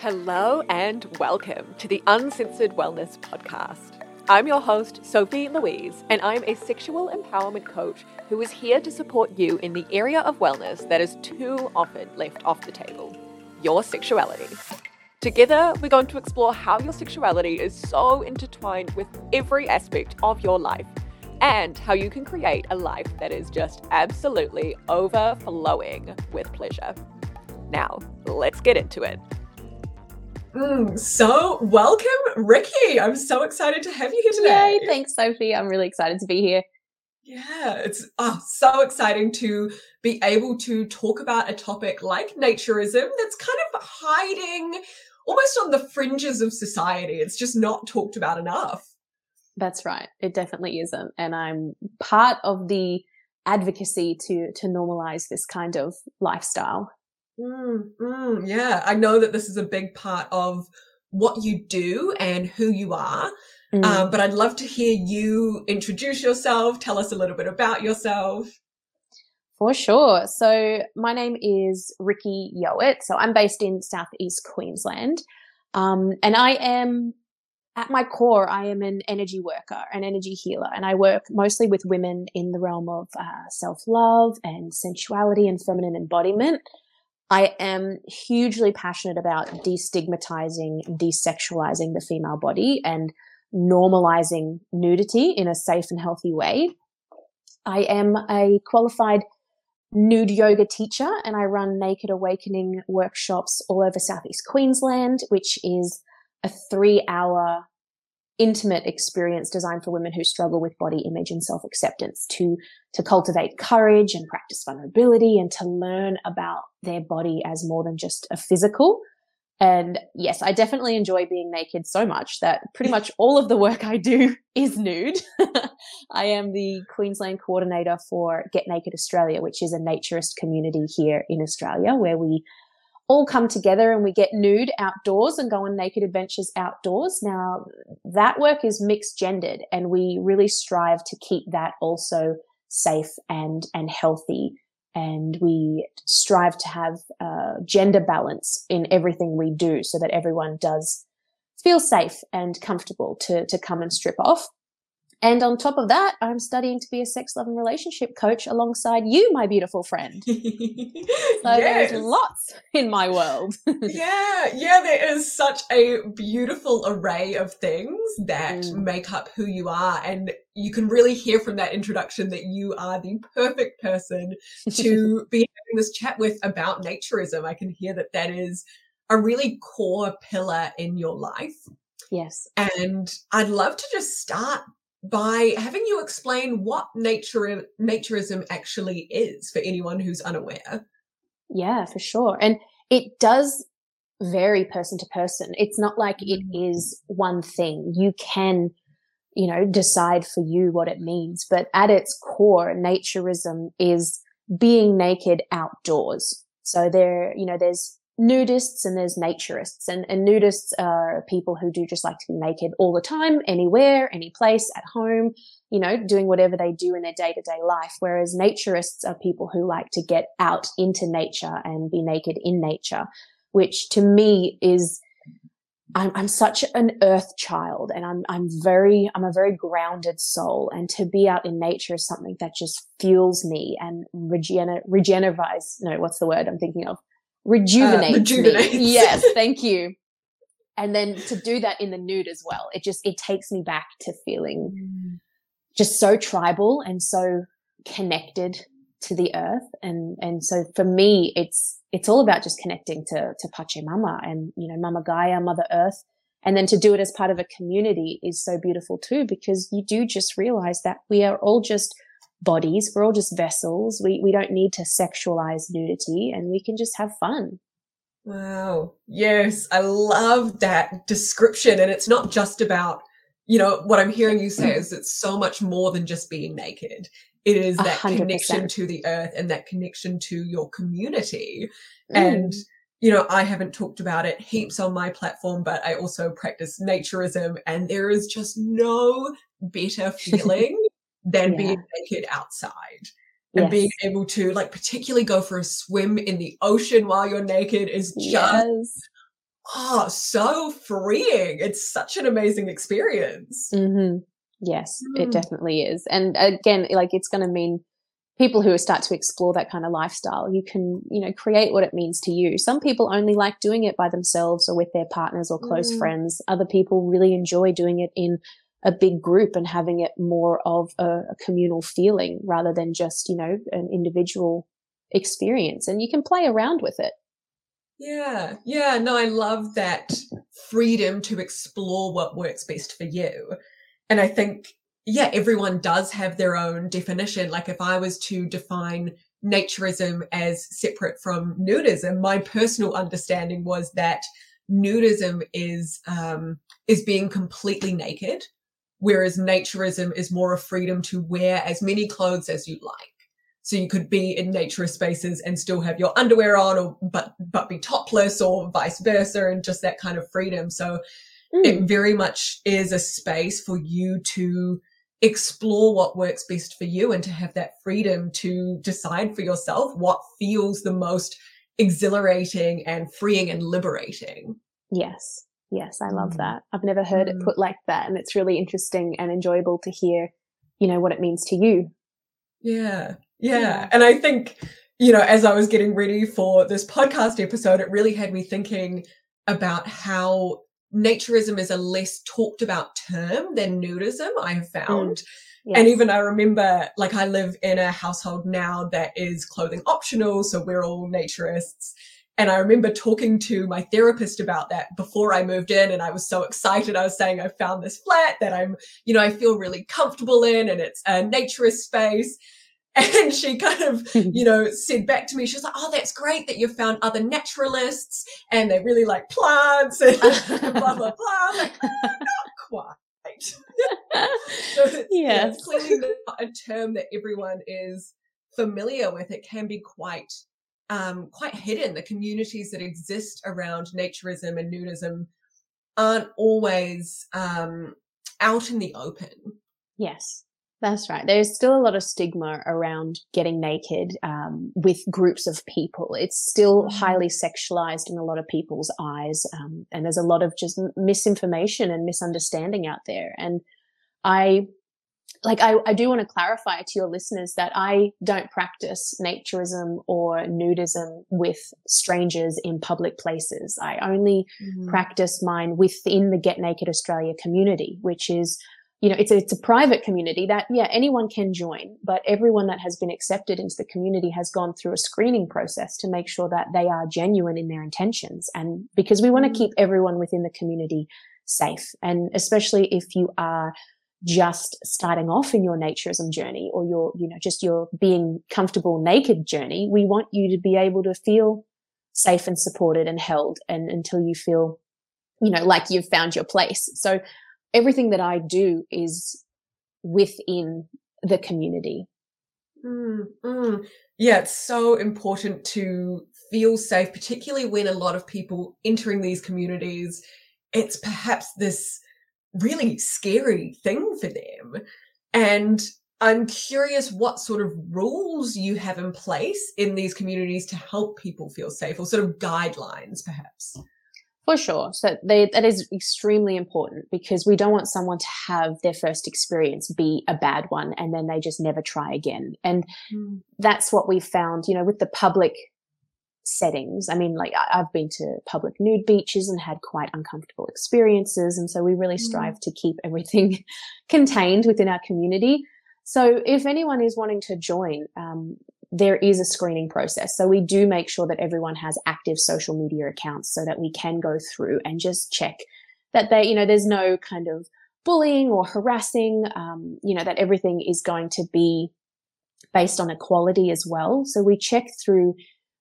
Hello and welcome to the Uncensored Wellness Podcast. I'm your host, Sophie Louise, and I'm a sexual empowerment coach who is here to support you in the area of wellness that is too often left off the table your sexuality. Together, we're going to explore how your sexuality is so intertwined with every aspect of your life and how you can create a life that is just absolutely overflowing with pleasure. Now, let's get into it. Mm, so, welcome, Ricky. I'm so excited to have you here today. Yay, thanks, Sophie. I'm really excited to be here. Yeah, it's oh, so exciting to be able to talk about a topic like naturism that's kind of hiding almost on the fringes of society. It's just not talked about enough. That's right. It definitely isn't. And I'm part of the advocacy to to normalize this kind of lifestyle. Mm, mm, yeah, I know that this is a big part of what you do and who you are. Mm. Um, but I'd love to hear you introduce yourself. Tell us a little bit about yourself. For sure. So my name is Ricky Yowett. So I'm based in Southeast Queensland. Um, and I am at my core, I am an energy worker, an energy healer, and I work mostly with women in the realm of uh, self love and sensuality and feminine embodiment. I am hugely passionate about destigmatizing, desexualizing the female body and normalizing nudity in a safe and healthy way. I am a qualified nude yoga teacher and I run Naked Awakening workshops all over Southeast Queensland, which is a three hour intimate experience designed for women who struggle with body image and self acceptance to, to cultivate courage and practice vulnerability and to learn about their body as more than just a physical. And yes, I definitely enjoy being naked so much that pretty much all of the work I do is nude. I am the Queensland coordinator for Get Naked Australia, which is a naturist community here in Australia where we all come together and we get nude outdoors and go on naked adventures outdoors. Now, that work is mixed gendered and we really strive to keep that also safe and, and healthy. And we strive to have uh, gender balance in everything we do so that everyone does feel safe and comfortable to, to come and strip off. And on top of that, I'm studying to be a sex, love, and relationship coach alongside you, my beautiful friend. so yes. there's lots in my world. yeah, yeah, there is such a beautiful array of things that mm. make up who you are. And you can really hear from that introduction that you are the perfect person to be having this chat with about naturism. I can hear that that is a really core pillar in your life. Yes. And I'd love to just start by having you explain what nature naturism actually is for anyone who's unaware. Yeah, for sure. And it does vary person to person. It's not like it mm. one thing. You can, you know, decide for you what it means. But at its core, naturism is being naked outdoors. So there, you know, there's nudists and there's naturists and, and nudists are people who do just like to be naked all the time, anywhere, any place, at home, you know, doing whatever they do in their day to day life. Whereas naturists are people who like to get out into nature and be naked in nature, which to me is, I'm, I'm such an earth child and I'm, I'm very, I'm a very grounded soul. And to be out in nature is something that just fuels me and regener- regenerates. No, what's the word I'm thinking of? Rejuvenates, uh, rejuvenates. me. Yes, thank you. And then to do that in the nude as well, it just it takes me back to feeling mm. just so tribal and so connected to the earth. And and so for me, it's it's all about just connecting to to Pachamama and you know Mama Gaia, Mother Earth. And then to do it as part of a community is so beautiful too, because you do just realize that we are all just bodies. We're all just vessels. We, we don't need to sexualize nudity and we can just have fun. Wow. Yes. I love that description. And it's not just about, you know, what I'm hearing you say is it's so much more than just being naked. It is that 100%. connection to the earth and that connection to your community. Mm. And, you know, I haven't talked about it heaps on my platform, but I also practice naturism and there is just no better feeling than yeah. being naked outside and yes. being able to like particularly go for a swim in the ocean while you're naked is just yes. oh, so freeing. It's such an amazing experience. Mm-hmm. Yes, mm. it definitely is. And again, like it's going to mean people who start to explore that kind of lifestyle, you can, you know, create what it means to you. Some people only like doing it by themselves or with their partners or close mm. friends. Other people really enjoy doing it in a big group and having it more of a, a communal feeling rather than just, you know, an individual experience. And you can play around with it. Yeah, yeah, no, I love that freedom to explore what works best for you. And I think, yeah, everyone does have their own definition. Like if I was to define naturism as separate from nudism, my personal understanding was that nudism is, um, is being completely naked, whereas naturism is more a freedom to wear as many clothes as you like. So you could be in naturist spaces and still have your underwear on or but but be topless or vice versa and just that kind of freedom. So mm. it very much is a space for you to explore what works best for you and to have that freedom to decide for yourself what feels the most exhilarating and freeing and liberating. Yes. Yes, I love mm. that. I've never heard mm. it put like that and it's really interesting and enjoyable to hear, you know, what it means to you. Yeah. Yeah. yeah. And I think, you know, as I was getting ready for this podcast episode, it really had me thinking about how naturism is a less talked about term than nudism, I have mm. found. Mm. Yes. And even I remember, like, I live in a household now that is clothing optional. So we're all naturists. And I remember talking to my therapist about that before I moved in. And I was so excited. I was saying, I found this flat that I'm, you know, I feel really comfortable in and it's a naturist space. And she kind of, you know, said back to me, she was like, Oh, that's great that you've found other naturalists and they really like plants and blah, blah, blah. Like, oh, not quite. so yeah, it's clearly not a term that everyone is familiar with. It can be quite, um, quite hidden. The communities that exist around naturism and nudism aren't always, um, out in the open. Yes. That's right. There's still a lot of stigma around getting naked um, with groups of people. It's still mm-hmm. highly sexualized in a lot of people's eyes, um, and there's a lot of just misinformation and misunderstanding out there. And I, like, I, I do want to clarify to your listeners that I don't practice naturism or nudism with strangers in public places. I only mm-hmm. practice mine within the Get Naked Australia community, which is you know, it's a, it's a private community that, yeah, anyone can join, but everyone that has been accepted into the community has gone through a screening process to make sure that they are genuine in their intentions. And because we want to mm. keep everyone within the community safe. And especially if you are just starting off in your naturism journey or your, you know, just your being comfortable naked journey, we want you to be able to feel safe and supported and held and until you feel, you know, like you've found your place. So everything that I do is within the community. Mm, mm. Yeah, it's so important to feel safe, particularly when a lot of people entering these communities, it's perhaps this really scary thing for them. And I'm curious what sort of rules you have in place in these communities to help people feel safe or sort of guidelines, perhaps. For sure. So they, that is extremely important because we don't want someone to have their first experience be a bad one and then they just never try again. And mm. that's what we found, you know, with the public settings. I mean, like I've been to public nude beaches and had quite uncomfortable experiences. And so we really mm. strive to keep everything contained within our community. So if anyone is wanting to join, um, there is a screening process. So we do make sure that everyone has active social media accounts so that we can go through and just check that they, you know, there's no kind of bullying or harassing, um, you know, that everything is going to be based on equality as well. So we check through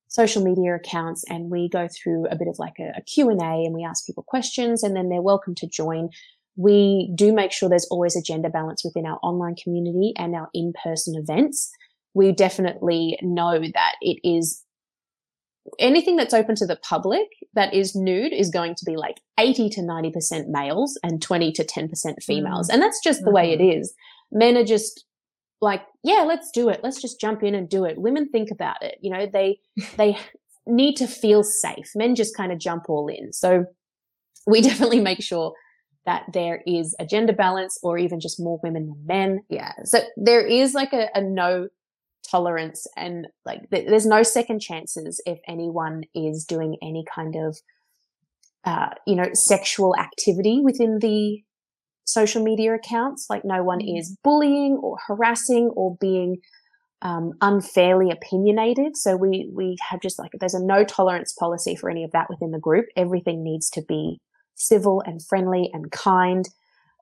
social media accounts and we go through a bit of like a, a Q&A and we ask people questions and then they're welcome to join. We do make sure there's always a gender balance within our online community and our in-person events we definitely know that it is anything that's open to the public that is nude is going to be like 80 to 90% males and 20 to 10% females. Mm. And that's just the mm. way it mm-hmm. Men are just like, yeah, let's do it. Let's just jump in and do it. Women think about it. You know, they, they need to feel safe. Men just kind of jump all in. So we definitely make sure that there is a gender balance or even just more women than men. Yeah. So there is like a, a no tolerance and like th- there's no second chances if anyone is doing any kind of, uh, you know, sexual activity within the social media accounts. Like no one mm. is bullying or harassing or being um, unfairly opinionated. So we we have just like there's a no tolerance policy for any of that within the group. Everything needs to be civil and friendly and kind.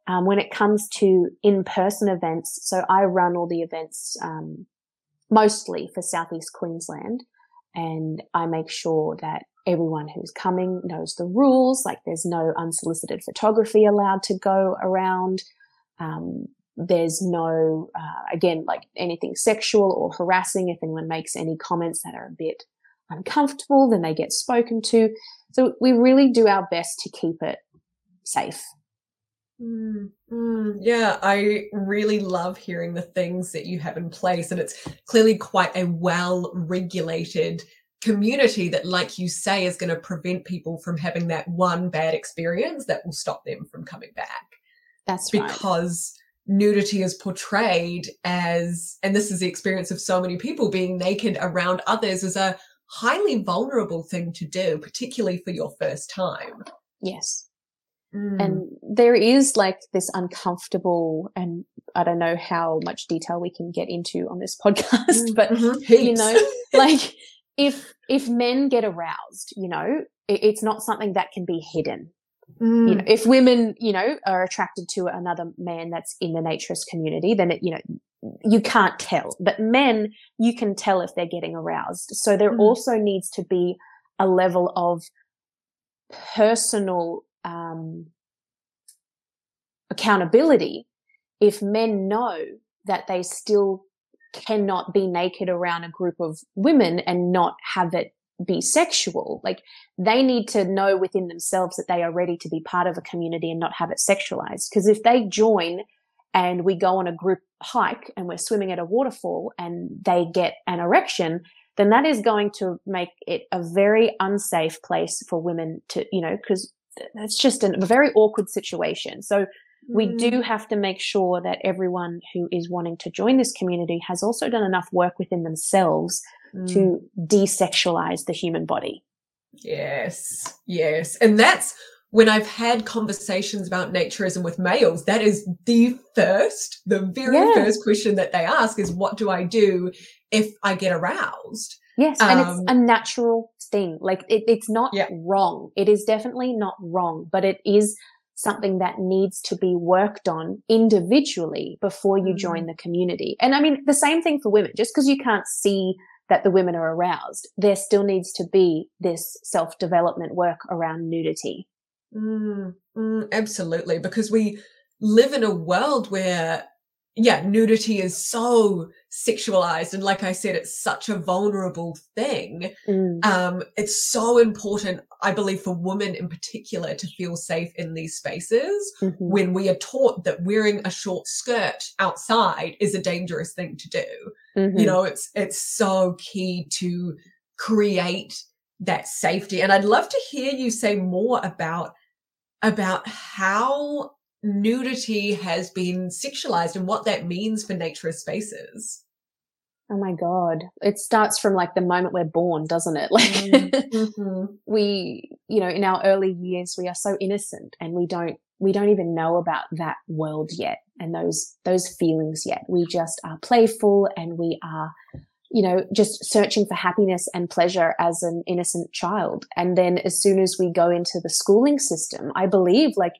Um, when it comes to in-person events, so I run all the events um, mostly for Southeast Queensland, and I make sure that everyone who's coming knows the rules. Like there's no unsolicited photography allowed to go around. Um, there's no, uh, again, like anything sexual or harassing. If anyone makes any comments that are a bit uncomfortable, then they get spoken to. So we really do our best to keep it safe. Mm, mm, yeah, I really love hearing the things that you have in place. And it's clearly quite a well regulated community that, like you say, is going to prevent people from having that one bad experience that will stop them from coming back. That's because right. Because nudity is portrayed as, and this is the experience of so many people being naked around others as a highly vulnerable thing to do, particularly for your first time. Yes. Mm. And there is like this uncomfortable, and I don't know how much detail we can get into on this podcast, mm, but mm-hmm. you know, like if if men get aroused, you know, it, it's not something that can be hidden. Mm. You know, if women, you know, are attracted to another man that's in the naturist community, then it, you know, you can't tell. But men, you can tell if they're getting aroused. So there mm. also needs to be a level of personal um, accountability if men know that they still cannot be naked around a group of women and not have it be sexual. Like they need to know within themselves that they are ready to be part of a community and not have it sexualized. Because if they join and we go on a group hike and we're swimming at a waterfall and they get an erection, then that is going to make it a very unsafe place for women to, you know, because that's just a very awkward situation. So we do mm. have to make sure that everyone who is wanting to join this community has also done enough work within themselves mm. to desexualize the human body. Yes, yes. And that's when I've had conversations about naturism with males, that is the first, the very yeah. first question that they ask is, what do I do if I get aroused? Yes. Um, and it's um, a natural thing. Like it, it's not yeah. wrong. It is definitely not wrong, but it is something that needs to be worked on individually before you join mm. the community. And I mean, the same thing for women, just because you can't see that the women are aroused, there still needs to be this self development work around nudity. Mm, mm, absolutely, because we live in a world where, yeah, nudity is so sexualized, and like I said, it's such a vulnerable thing. Mm. Um, it's so important, I believe, for women in particular to feel safe in these spaces mm-hmm. when we are taught that wearing a short skirt outside is a dangerous thing to do. Mm-hmm. You know, it's it's so key to create that safety. And I'd love to hear you say more about about how nudity has been sexualized and what that means for naturist spaces. Oh my God. It starts from like the moment we're born, doesn't it? Like mm-hmm. we, you know, in our early years, we are so innocent and we don't, we don't even know about that world yet and those, those feelings yet. We just are playful and we are you know, just searching for happiness and pleasure as an innocent child. And then as soon as we go into the schooling system, I believe like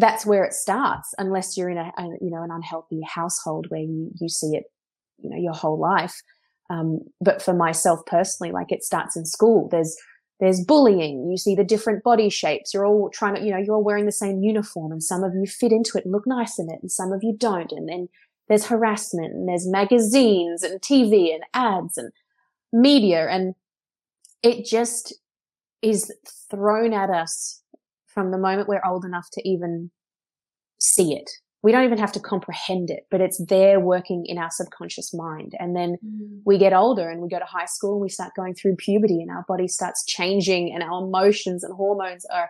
that's where it starts, unless you're in a, a you know, an unhealthy household where you, you see it, you know, your whole life. Um, but for myself personally, like it starts in school. There's, there's bullying. You see the different body shapes. You're all trying to, you know, you're all wearing the same uniform and some of you fit into it and look nice in it and some of you don't. And then there's harassment and there's magazines and TV and ads and media and it just is thrown at us from the moment we're old enough to even see it. We don't even have to comprehend it, but it's there working in our subconscious mind. And then mm. we get older and we go to high school and we start going through puberty and our body starts changing and our emotions and hormones are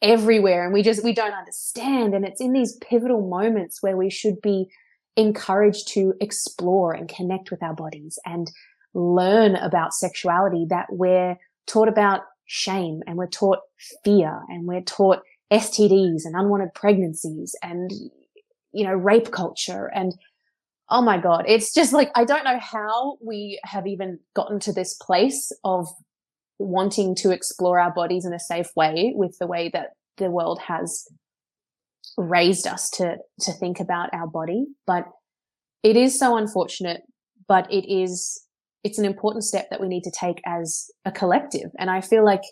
everywhere and we just we don't understand and it's in these pivotal moments where we should be encouraged to explore and connect with our bodies and learn about sexuality that we're taught about shame and we're taught fear and we're taught STDs and unwanted pregnancies and you know rape culture. And oh my god it's just like i don't know how we have even gotten to this place of wanting to explore our bodies in a safe way with the way that the world has raised us to to think about our body. But it is so unfortunate but it is it's an important step that we need to take as a collective. And i feel like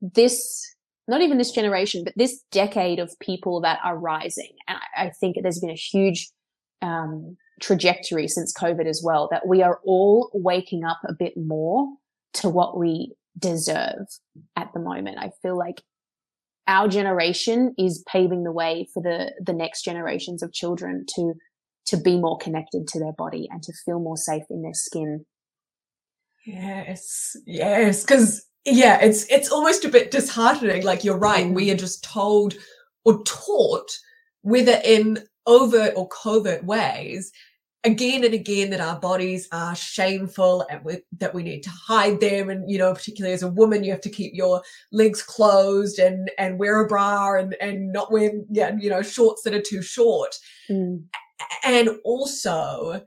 this not even this generation but this decade of people that are rising and i, I think there's been a huge um, trajectory since covid as well that we are all waking up a bit more to what we deserve at the moment. I feel like our generation is paving the way for the the next generations of children to to be more connected to their body and to feel more safe in their skin yes yes because yeah it's it's almost a bit disheartening like you're right we mm. are just told or taught whether in overt or covert ways again and again that our bodies are shameful and we, that we need to hide them and you know particularly as a woman you have to keep your legs closed and and wear a bra and and not wear yeah you know shorts that are too short mm. and also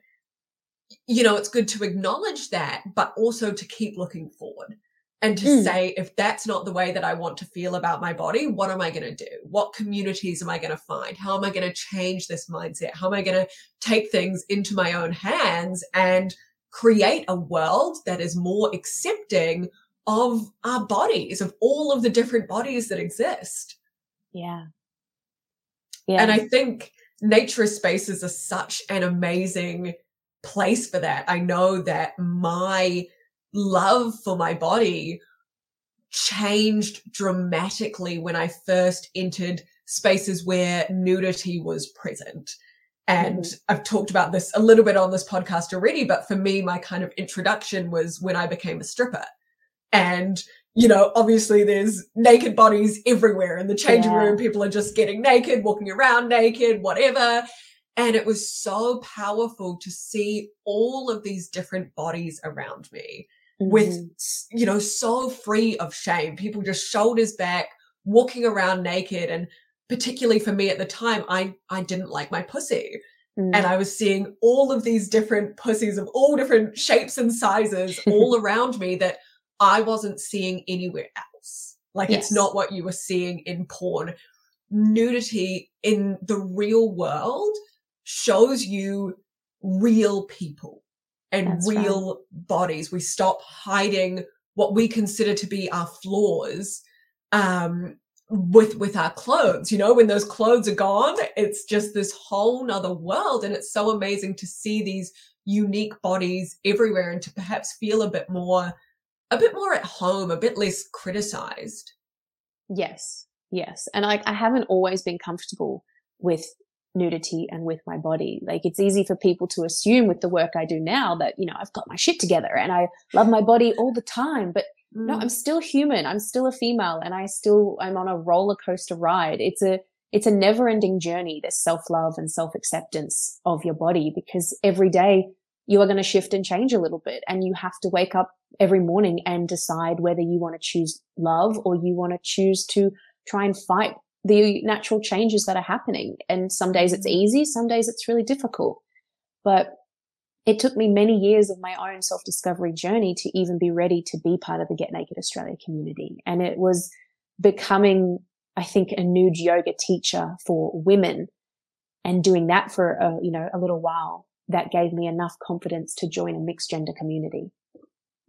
you know it's good to acknowledge that but also to keep looking forward and to mm. say if that's not the way that I want to feel about my body, what am I going to do? What communities am I going to find? How am I going to change this mindset? How am I going to take things into my own hands and create a world that is more accepting of our bodies, of all of the different bodies that exist? Yeah. Yeah. And I think nature spaces are such an amazing place for that. I know that my love for my body changed dramatically when I first entered spaces where nudity was present. And mm-hmm. I've talked about this a little bit on this podcast already, but for me, my kind of introduction was when I became a stripper. And, you know, obviously there's naked bodies everywhere in the changing yeah. room. People are just getting naked, walking around naked, whatever. And it was so powerful to see all of these different bodies around me mm-hmm. with, you know, so free of shame. People just shoulders back, walking around naked. And particularly for me at the time, I, I didn't like my pussy. Mm. And I was seeing all of these different pussies of all different shapes and sizes all around me that I wasn't seeing anywhere else. Like yes. it's not what you were seeing in porn. Nudity in the real world shows you real people and That's real right. bodies. We stop hiding what we consider to be our flaws um, with with our clothes. You know, when those clothes are gone, it's just this whole nother world, and it's so amazing to see these unique bodies everywhere, and to perhaps feel a bit more a bit more at home, a bit less criticized. Yes, yes, and I, I haven't always been comfortable with nudity and with my body. Like it's easy for people to assume with the work I do now that, you know, I've got my shit together and I love my body all the time. But mm. no, I'm still human. I'm still a female and I still, I'm on a roller coaster ride. It's a, it's a never ending journey, this self love and self acceptance of your body because every day you are going to shift and change a little bit and you have to wake up every morning and decide whether you want to choose love or you want to choose to try and fight the natural changes that are happening. And some days it's mm-hmm. easy, some days it's really difficult. But it took me many years of my own self discovery journey to even be ready to be part of the Get Naked Australia community. And it was becoming, I think, a nude yoga teacher for women and doing that for a, you know, a little while that gave me enough confidence to join a mixed gender community.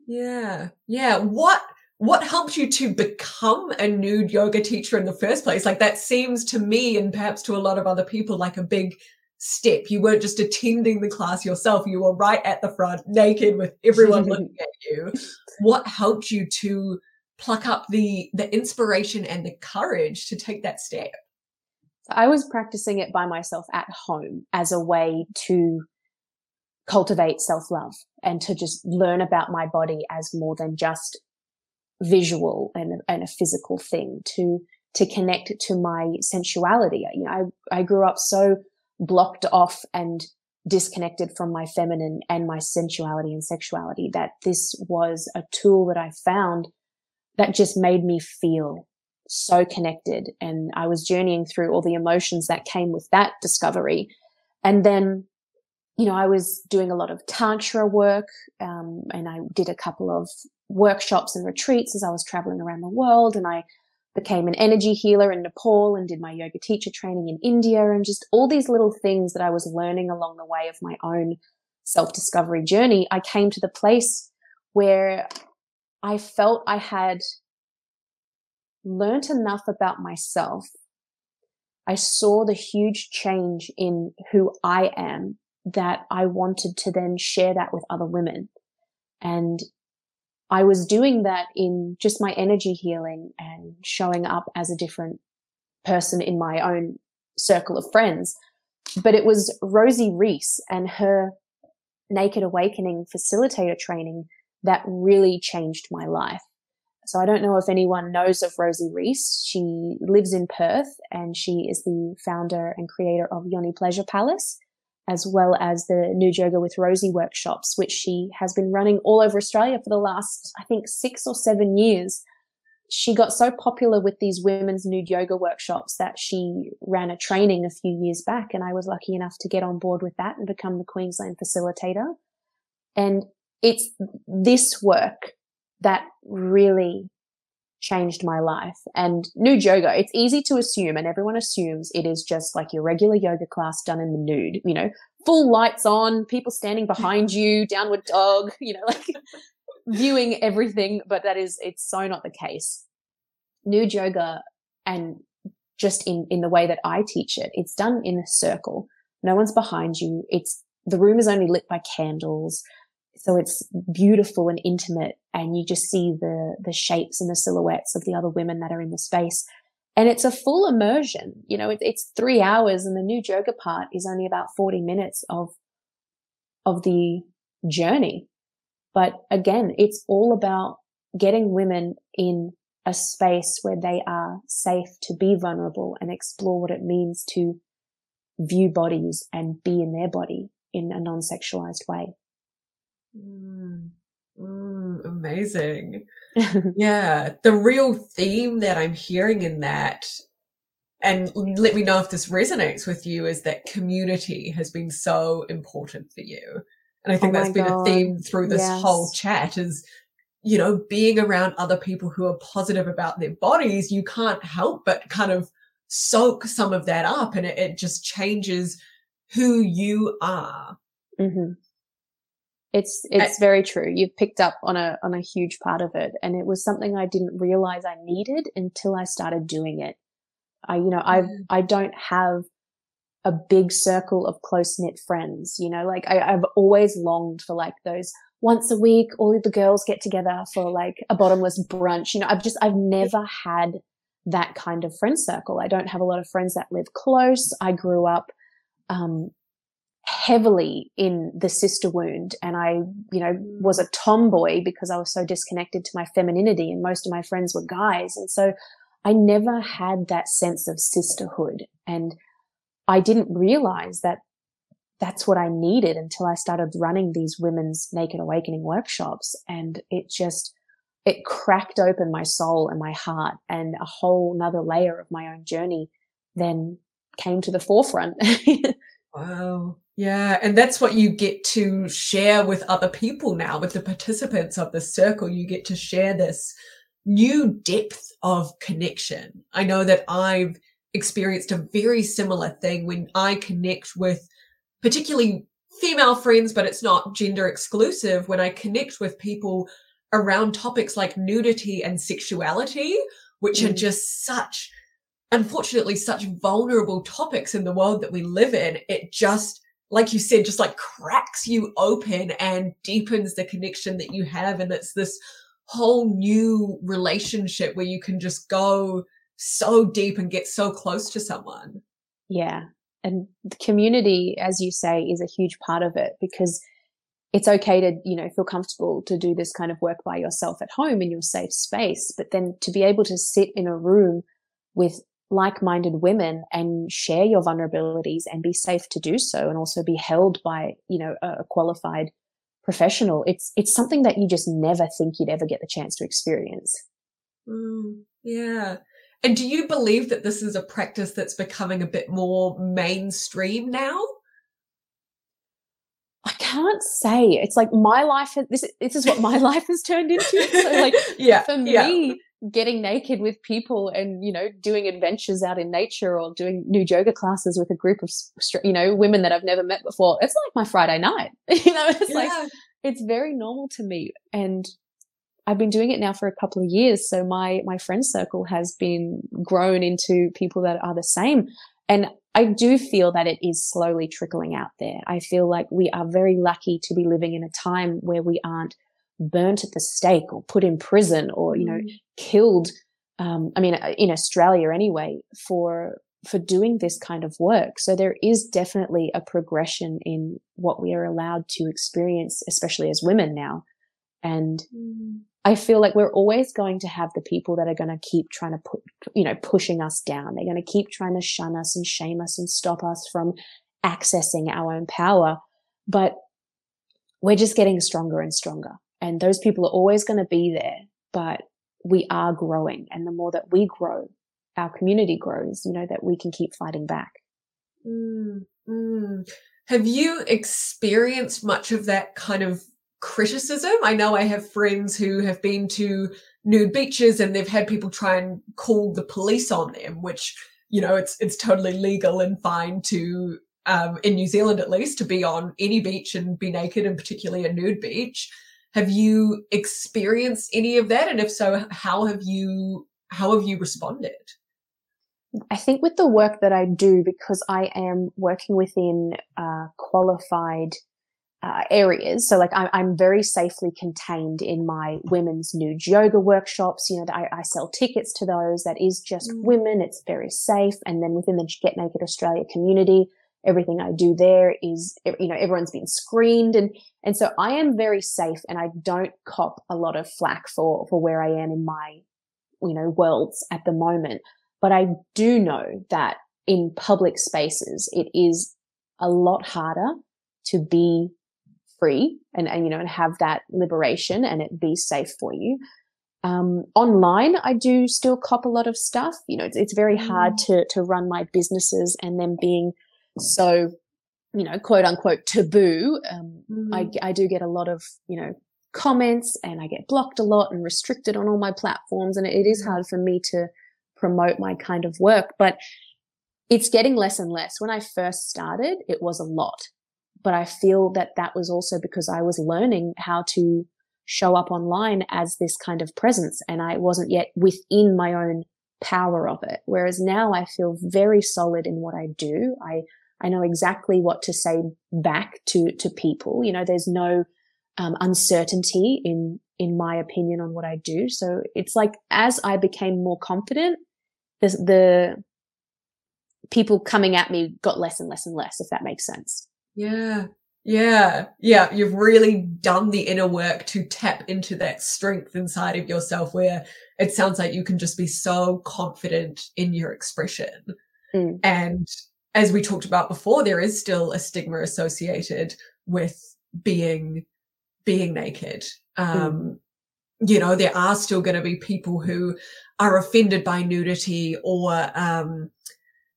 Yeah. Yeah. What what helped you to become a nude yoga teacher in the first place? Like that seems to me and perhaps to a lot of other people like a big step. You weren't just attending the class yourself. You were right at the front, naked with everyone looking at you. What helped you to pluck up the the inspiration and the courage to take that step? So I was practicing it by myself at home as a way to cultivate self-love and to just learn about my body as more than just visual and, and a physical thing to to connect to my sensuality. You know, I, I grew up so blocked off and disconnected from my feminine and my sensuality and sexuality that this was a tool that I found that just made me feel so connected. And I was journeying through all the emotions that came with that discovery. And then, you know, I was doing a lot of tantra work, um, and I did a couple of workshops and retreats as I was traveling around the world. And I became an energy healer in Nepal and did my yoga teacher training in India and just all these little things that I was learning along the way of my own self discovery journey. I came to the place where I felt I had learned enough about myself. I saw the huge change in who I am that I wanted to then share that with other women. And I was doing that in just my energy healing and showing up as a different person in my own circle of friends. But it was Rosie Rees and her Naked Awakening facilitator training that really changed my life. So I don't know if anyone knows of Rosie Rees. She lives in Perth and she is the founder and creator of Yoni Pleasure Palace as well as the Nude Yoga with Rosie workshops, which she has been running all over Australia for the last, I think, six or seven years. She got so popular with these women's nude yoga workshops that she ran a training a few years back. And I was lucky enough to get on board with that and become the Queensland facilitator. And it's this work that really changed my life. And nude yoga, it's easy to assume, and everyone assumes it is just like your regular yoga class done in the nude, you know, full lights on, people standing behind you, downward dog, you know, like viewing everything. But that is, it's so not the case. Nude yoga and just in, in the way that I teach it, it's done in a circle. No one's behind you. It's, the room is only lit by candles. So it's beautiful and intimate and you just see the, the shapes and the silhouettes of the other women that are in the space. And it's a full immersion. You know, it, it's three hours and the new yoga part is only about 40 minutes of, of the journey. But again, it's all about getting women in a space where they are safe to be vulnerable and explore what it means to view bodies and be in their body in a non-sexualized way. Mm, mm, amazing. yeah. The real theme that I'm hearing in that, and let me know if this resonates with you, is that community has been so important for you. And I think oh that's been God. a theme through this yes. whole chat is, you know, being around other people who are positive about their bodies, you can't help but kind of soak some of that up and it, it just changes who you are. Mm-hmm. It's it's very true. You've picked up on a on a huge part of it, and it was something I didn't realize I needed until I started doing it. I you know I I don't have a big circle of close knit friends. You know, like I, I've always longed for like those once a week, all of the girls get together for like a bottomless brunch. You know, I've just I've never had that kind of friend circle. I don't have a lot of friends that live close. I grew up um, heavily in the sister wound and I, you know, was a tomboy because I was so disconnected to my femininity and most of my friends were guys. And so I never had that sense of sisterhood and I didn't realize that that's what I needed until I started running these women's naked awakening workshops. And it just, it cracked open my soul and my heart and a whole nother layer of my own journey then came to the forefront. wow. Yeah, and that's what you get to share with other people now, with the participants of the circle. You get to share this new depth of connection. I know that I've experienced a very similar thing when I connect with particularly female friends, but it's not gender exclusive. When I connect with people around topics like nudity and sexuality, which mm. are just such, unfortunately, such vulnerable topics in the world that we live in, it just like you said, just like cracks you open and deepens the connection that you have. And it's this whole new relationship where you can just go so deep and get so close to someone. Yeah. And the community, as you say, is a huge part of it because it's okay to, you know, feel comfortable to do this kind of work by yourself at home in your safe space. But then to be able to sit in a room with like-minded women and share your vulnerabilities and be safe to do so and also be held by you know a qualified professional it's it's something that you just never think you'd ever get the chance to experience mm, yeah and do you believe that this is a practice that's becoming a bit more mainstream now I can't say. It's like my life. This this is what my life has turned into. So like, yeah, for me, yeah getting naked with people and you know doing adventures out in nature or doing new yoga classes with a group of you know women that I've never met before. It's like my Friday night. You know it's yeah. like it's very normal to me. And I've been doing it now for a couple of years. So my my friend circle has been grown into people that are the same. And I do feel that it is slowly trickling out there. I feel like we are very lucky to be living in a time where we aren't burnt at the stake or put in prison or you know mm. killed um, i mean in australia anyway for for doing this kind of work. So there is definitely a progression in what we are allowed to experience especially as women now. And mm. i feel like we're always going to have the people that are going to keep trying to put you know pushing us down. They're going to keep trying to shun us and shame us and stop us from accessing our own power. But we're just getting stronger and stronger and those people are always going to be there, but we are growing. And the more that we grow, our community grows, you know, that we can keep fighting back. Mm, mm. Have you experienced much of that kind of criticism? I know I have friends who have been to nude beaches and they've had people try and call the police on them, which, you know, it's, it's totally legal and fine to, um, in New Zealand at least, to be on any beach and be naked and particularly a nude beach. Have you experienced any of that? And if so, how have you, how have you responded? I think with the work that I do, because I am working within uh, qualified uh, areas, so like I, am very safely contained in my women's nude yoga workshops. You know, I, I sell tickets to those. That is just mm. women. It's very safe. And then within the Get Naked Australia community, everything I do there is, you know, everyone's been screened. And, and so I am very safe and I don't cop a lot of flack for, for where I am in my, you know, worlds at the moment. But I do know that in public spaces, it is a lot harder to be free and, and you know, and have that liberation and it be safe for you. Um, online, I do still cop a lot of stuff. You know, it's, it's very hard mm. to, to run my businesses and then being so, you know, quote unquote taboo. Um, mm. I, I do get a lot of, you know, comments and I get blocked a lot and restricted on all my platforms. And it is mm. hard for me to promote my kind of work, but it's getting less and less. When I first started, it was a lot, but I feel that that was also because I was learning how to show up online as this kind of presence and I wasn't yet within my own power of it. Whereas now I feel very solid in what I do. I, I know exactly what to say back to, to people. You know, there's no, um, uncertainty in, in my opinion on what I do. So it's like as I became more confident, the, the people coming at me got less and less and less, if that makes sense. Yeah. Yeah. Yeah. You've really done the inner work to tap into that strength inside of yourself where it sounds like you can just be so confident in your expression. Mm. And as we talked about before, there is still a stigma associated with being, being naked. Um, mm. you know, there are still going to be people who are offended by nudity or, um,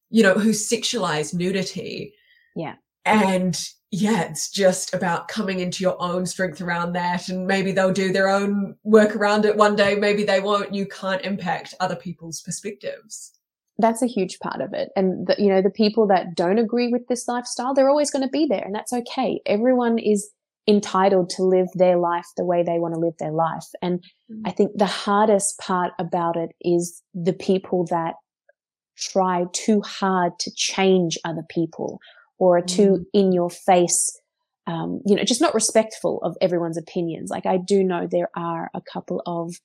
you know, who sexualize nudity. Yeah. And yeah, it's just about coming into your own strength around that. And maybe they'll do their own work around it one day. Maybe they won't. You can't impact other people's perspectives. That's a huge part of it. And the, you know, the people that don't agree with this lifestyle, they're always going to be there and that's okay. Everyone is entitled to live their life the way they want to live their life. And mm-hmm. I think the hardest part about it is the people that try too hard to change other people or are too mm. in your face, um, you know, just not respectful of everyone's opinions. Like I do know there are a couple of,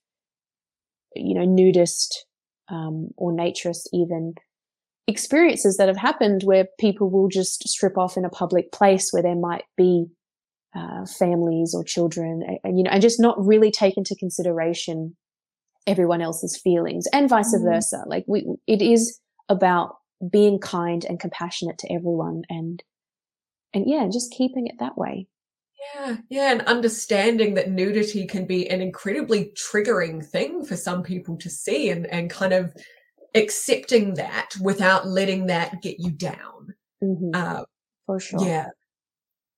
you know, nudist, um, or naturist even experiences that have happened where people will just strip off in a public place where there might be, uh, families or children and, and, you know, and just not really take into consideration everyone else's feelings and vice mm. versa. Like we, it is about being kind and compassionate to everyone and, and yeah, just keeping it that way. Yeah, yeah, and understanding that nudity can be an incredibly triggering thing for some people to see and, and kind of accepting that without letting that get you down. Mm-hmm. Uh, for sure. Yeah.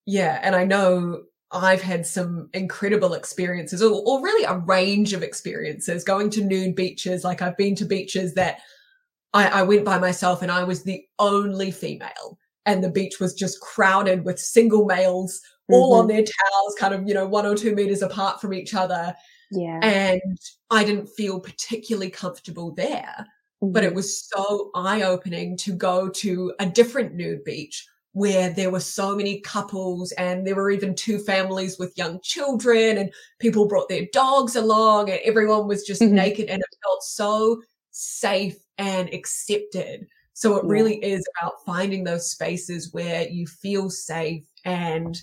Yeah. And I know I've had some incredible experiences or, or really a range of experiences going to nude beaches. Like I've been to beaches that I, I went by myself and I was the only female and the beach was just crowded with single males all mm-hmm. on their towels, kind of, you know, one or two meters apart from each other. Yeah. And I didn't feel particularly comfortable there. Mm-hmm. But it mm-hmm. was so eye opening to go to a different nude beach where there were so many couples and there were even two families with young children and people brought their dogs along and everyone was just mm-hmm. naked and it felt so safe and accepted. So it yeah. really is about finding those spaces where you feel safe and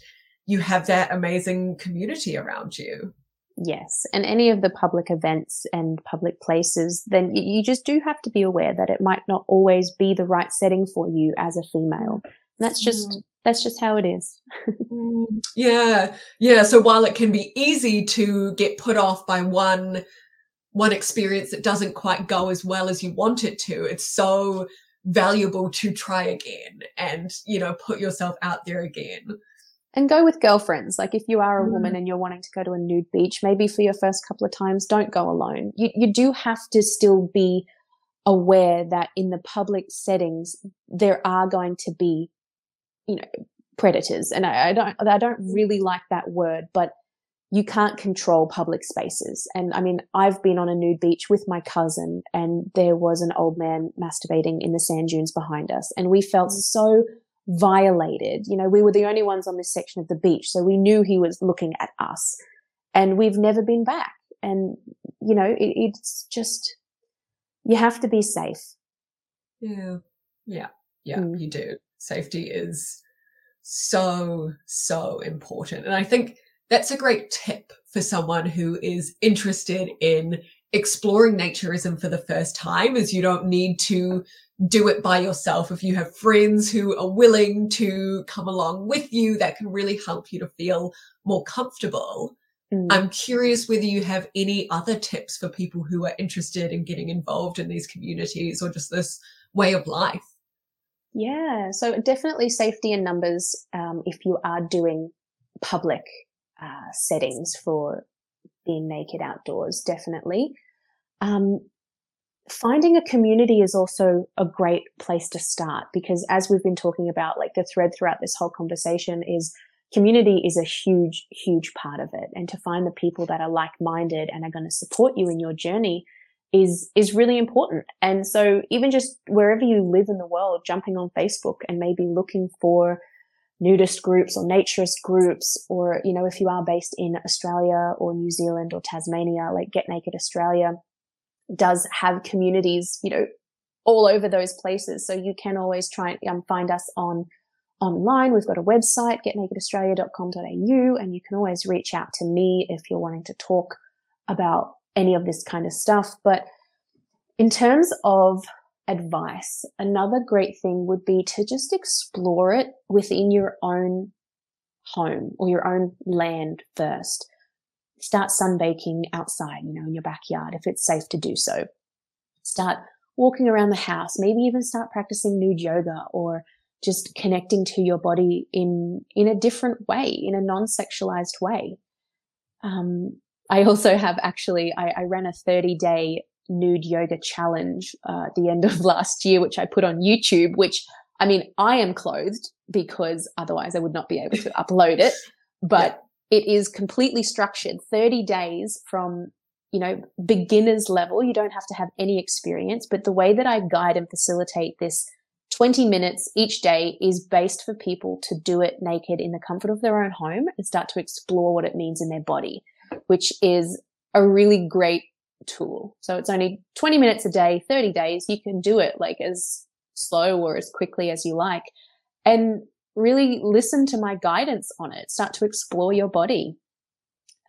you have that amazing community around you. Yes. And any of the public events and public places, then you just do have to be aware that it might not always be the right setting for you as a female. That's just mm. that's just how it is. Mm. yeah. Yeah. So while it can be easy to get put off by one one experience that doesn't quite go as well as you want it to, it's so valuable to try again and, you know, put yourself out there again. And go with girlfriends. Like if you are a mm. woman and you're wanting to go to a nude beach, maybe for your first couple of times, don't go alone. You you do have to still be aware that in the public settings there are going to be you know, predators. And I, I don't, I don't really like that word, but you can't control public spaces. And I mean, I've been on a nude beach with my cousin and there was an old man masturbating in the sand dunes behind us. And we felt mm. so violated. You know, we were the only ones on this section of the beach. So we knew he was looking at us and we've never been back. And, you know, it, it's just, you have to be safe. Yeah. Yeah. Yeah, mm. you do safety is so, so important. And I think that's a great tip for someone who is interested in exploring naturism for the first time is you don't need to do it by yourself. If you have friends who are willing to come along with you, that can really help you to feel more comfortable. Mm. I'm curious whether you have any other tips for people who are interested in getting involved in these communities or just this way of life. Yeah, so definitely safety in numbers um, if you are doing public uh, settings for being naked outdoors, definitely. Um, finding a community is also a great place to start because as we've been talking about, like the thread throughout this whole conversation is community is a huge, huge part of it. And to find the people that are like minded and are going to support you in your journey is is really important. And so even just wherever you live in the world, jumping on Facebook and maybe looking for nudist groups or naturist groups, or you know, if you are based in Australia or New Zealand or Tasmania, like Get Naked Australia does have communities, you know, all over those places. So you can always try and um, find us on online. We've got a website, getnakedaustralia.com.au, and you can always reach out to me if you're wanting to talk about any of this kind of stuff. But in terms of advice, another great thing would be to just explore it within your own home or your own land first. Start sunbaking outside, you know, in your backyard if it's safe to do so. Start walking around the house, maybe even start practicing nude yoga or just connecting to your body in in a different way, in a non-sexualized way. Um, I also have actually, I, I ran a 30 day nude yoga challenge uh, at the end of last year, which I put on YouTube, which I mean, I am clothed because otherwise I would not be able to upload it, but yeah. it is completely structured 30 days from, you know, beginner's level. You don't have to have any experience, but the way that I guide and facilitate this 20 minutes each day is based for people to do it naked in the comfort of their own home and start to explore what it means in their body which is a really great tool. So it's only 20 minutes a day, 30 days. You can do it like as slow or as quickly as you like and really listen to my guidance on it. Start to explore your body.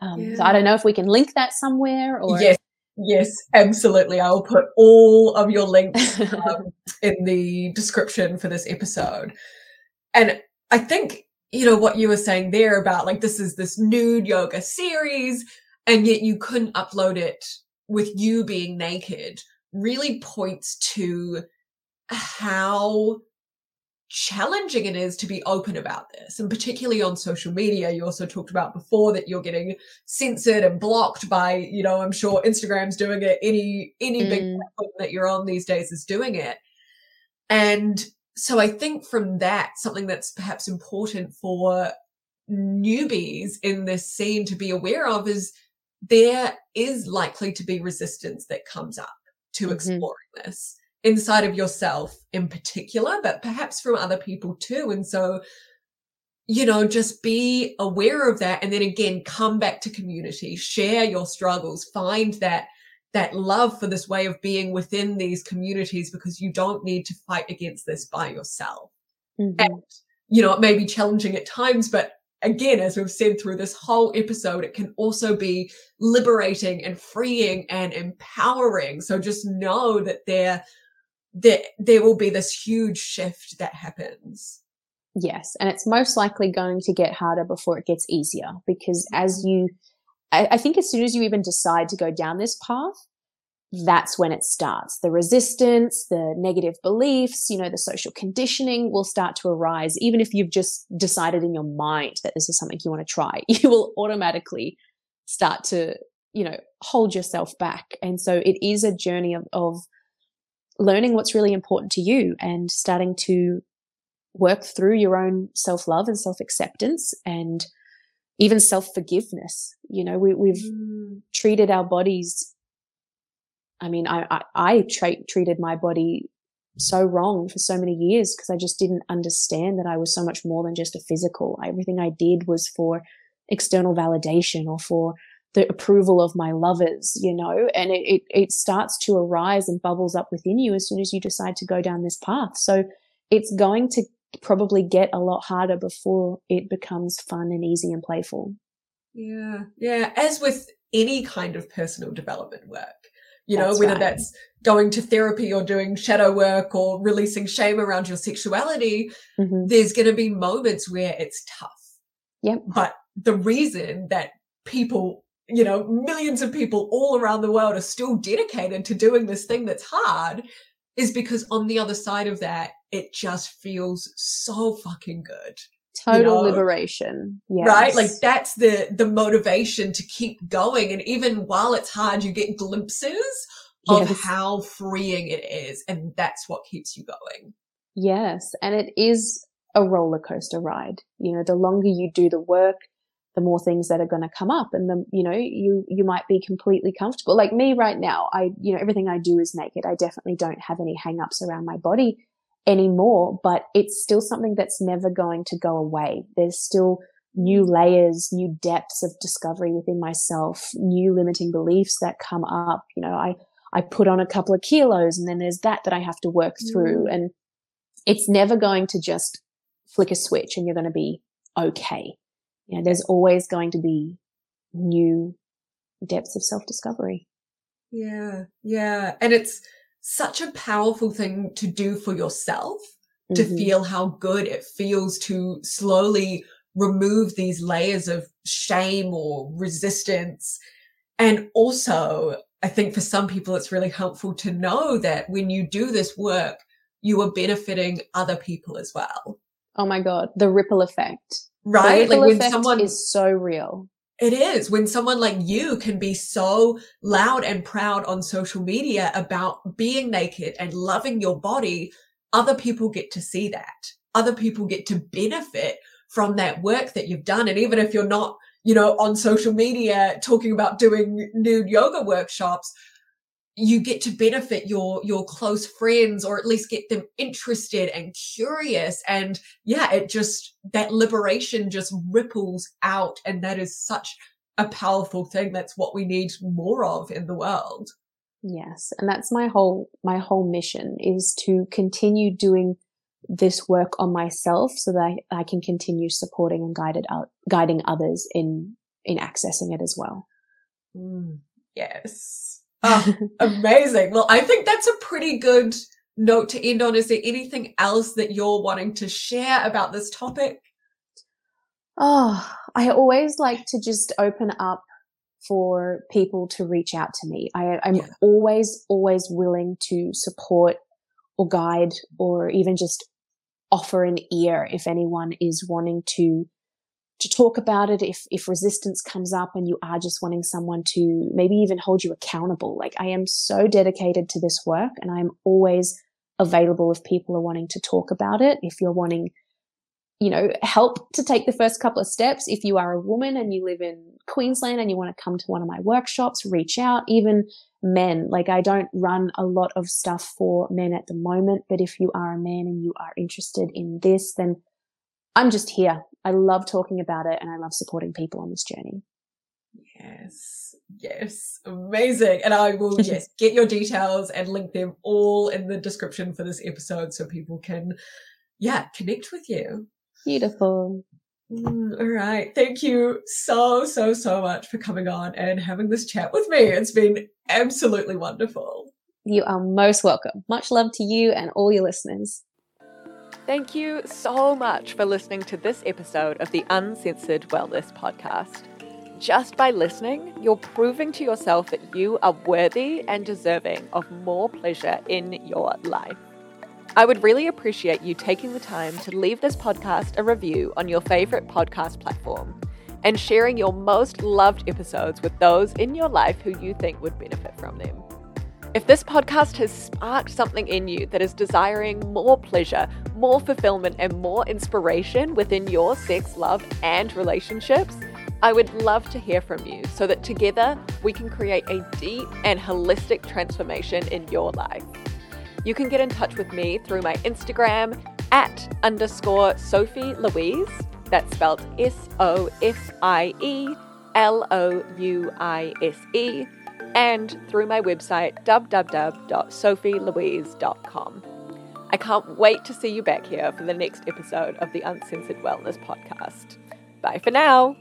Um, yeah. So I don't know if we can link that somewhere or. Yes. Yes, absolutely. I will put all of your links um, in the description for this episode. And I think, you know, what you were saying there about like this is this nude yoga series, and yet you couldn't upload it with you being naked really points to how challenging it is to be open about this. And particularly on social media you also talked about before that you're getting censored and blocked by you know i'm sure instagram's doing it. Any any mm. big platform that you're on these days is doing it. And so i think from that something that's perhaps important for newbies in this scene to be aware of is there is likely to be resistance that comes up to mm-hmm. exploring this inside of yourself in particular, but perhaps from other people too. And so, you know, just be aware of that. And then again, come back to community, share your struggles, find that that love for this way of being within these communities because you don't need to fight against this by yourself. Mm-hmm. And, you know, it may be challenging at times, but again, as we've said through this whole episode, it can also be liberating and freeing and empowering. So just know that there there there will be this huge shift that happens. Yes, and it's most likely going to get harder before it gets easier because as you, I, I think as soon as you even decide to go down this path, that's when it starts. The resistance, the negative beliefs, you know, the social conditioning will start to arise. Even if you've just decided in your mind that this is something you want to try, you will automatically start to, you know, hold yourself back. And so it is a journey of, of learning what's really important to you and starting to work through your own self love and self acceptance and even self forgiveness. You know, we, have mm. treated our bodies. I mean, I, I, I tra- treated my body so wrong for so many years because I just didn't understand that I was so much more than just a physical. Everything I did was for external validation or for the approval of my lovers, you know, and it, it, it, starts to arise and bubbles up within you as soon as you decide to go down this path. So it's going to probably get a lot harder before it becomes fun and easy and playful. Yeah. Yeah. As with any kind of personal development work, you know, that's whether right. that's going to therapy or doing shadow work or releasing shame around your sexuality, mm-hmm. there's going to be moments where it's tough. Yep. But the reason that people you know, millions of people all around the world are still dedicated to doing this thing that's hard is because on the other side of that, it just feels so fucking good. Total you know? liberation. Yes. Right? Like that's the the motivation to keep going. And even while it's hard, you get glimpses of yes. how freeing it is. And that's what keeps you going. Yes. And it is a roller coaster ride. You know, the longer you do the work, the more things that are going to come up and the you know you you might be completely comfortable like me right now i you know everything i do is naked i definitely don't have any hang-ups around my body anymore but it's still something that's never going to go away there's still new layers new depths of discovery within myself new limiting beliefs that come up you know i i put on a couple of kilos and then there's that that i have to work through mm. and it's never going to just flick a switch and you're going to be okay you know, there's always going to be new depths of self discovery. Yeah. Yeah. And it's such a powerful thing to do for yourself to mm-hmm. feel how good it feels to slowly remove these layers of shame or resistance. And also, I think for some people, it's really helpful to know that when you do this work, you are benefiting other people as well. Oh my God, the ripple effect right? the like when someone is so real. It is when someone like you can be so loud and proud on social media about being naked and loving your body. Other people get to see that. Other people get to benefit from that work that you've done. And even if you're not, you know, on social media talking about doing nude yoga workshops, you get to benefit your your close friends or at least get them interested and curious. And yeah it just that liberation just ripples out. And that is such a powerful thing. That's what we need more of in the world. Yes. And that's my whole my whole mission is to continue doing this work on myself so that I, I can continue supporting and guided out guiding others in in accessing it as well. Mm, yes Oh, amazing. Well, I think that's a pretty good note to end on. Is there anything else that you're wanting to share about this topic? Oh, I always like to just open up for people to reach out to me. I, am yeah. always, always willing to support or guide or even just offer an ear if anyone is wanting to to talk about it if if resistance comes up and you are just wanting someone to maybe even hold you accountable. Like i am so dedicated to this work and i'm always available if people are wanting to talk about it. If you're wanting you know help to take the first couple of steps if you are a woman and you live in queensland and you want to come to one of my workshops reach out. Even men like i don't run a lot of stuff for men at the moment but if you are a man and you are interested in this then i'm just here I love talking about it and I love supporting people on this journey. Yes. Yes. Amazing. And I will, yes, get your details and link them all in the description for this episode so people can, yeah, connect with you. Beautiful. Mm, all right. Thank you so, so, so much for coming on and having this chat with me. It's been absolutely wonderful. You are most welcome. Much love to you and all your listeners. Thank you so much for listening to this episode of the Uncensored Wellness Podcast. Just by listening, you're proving to yourself that you are worthy and deserving of more pleasure in your life. I would really appreciate you taking the time to leave this podcast a review on your favorite podcast platform and sharing your most loved episodes with those in your life who you think would benefit from them. If this podcast has sparked something in you that is desiring more pleasure, more fulfillment, and more inspiration within your sex, love, and relationships, I would love to hear from you so that together we can create a deep and holistic transformation in your life. You can get in touch with me through my Instagram at underscore Sofie Louise. That's spelled S O F I E L O U I S E and through my website www.sofielouise.com. I can't wait to see you back here for the next episode of the Uncensored Wellness Podcast. Bye for now.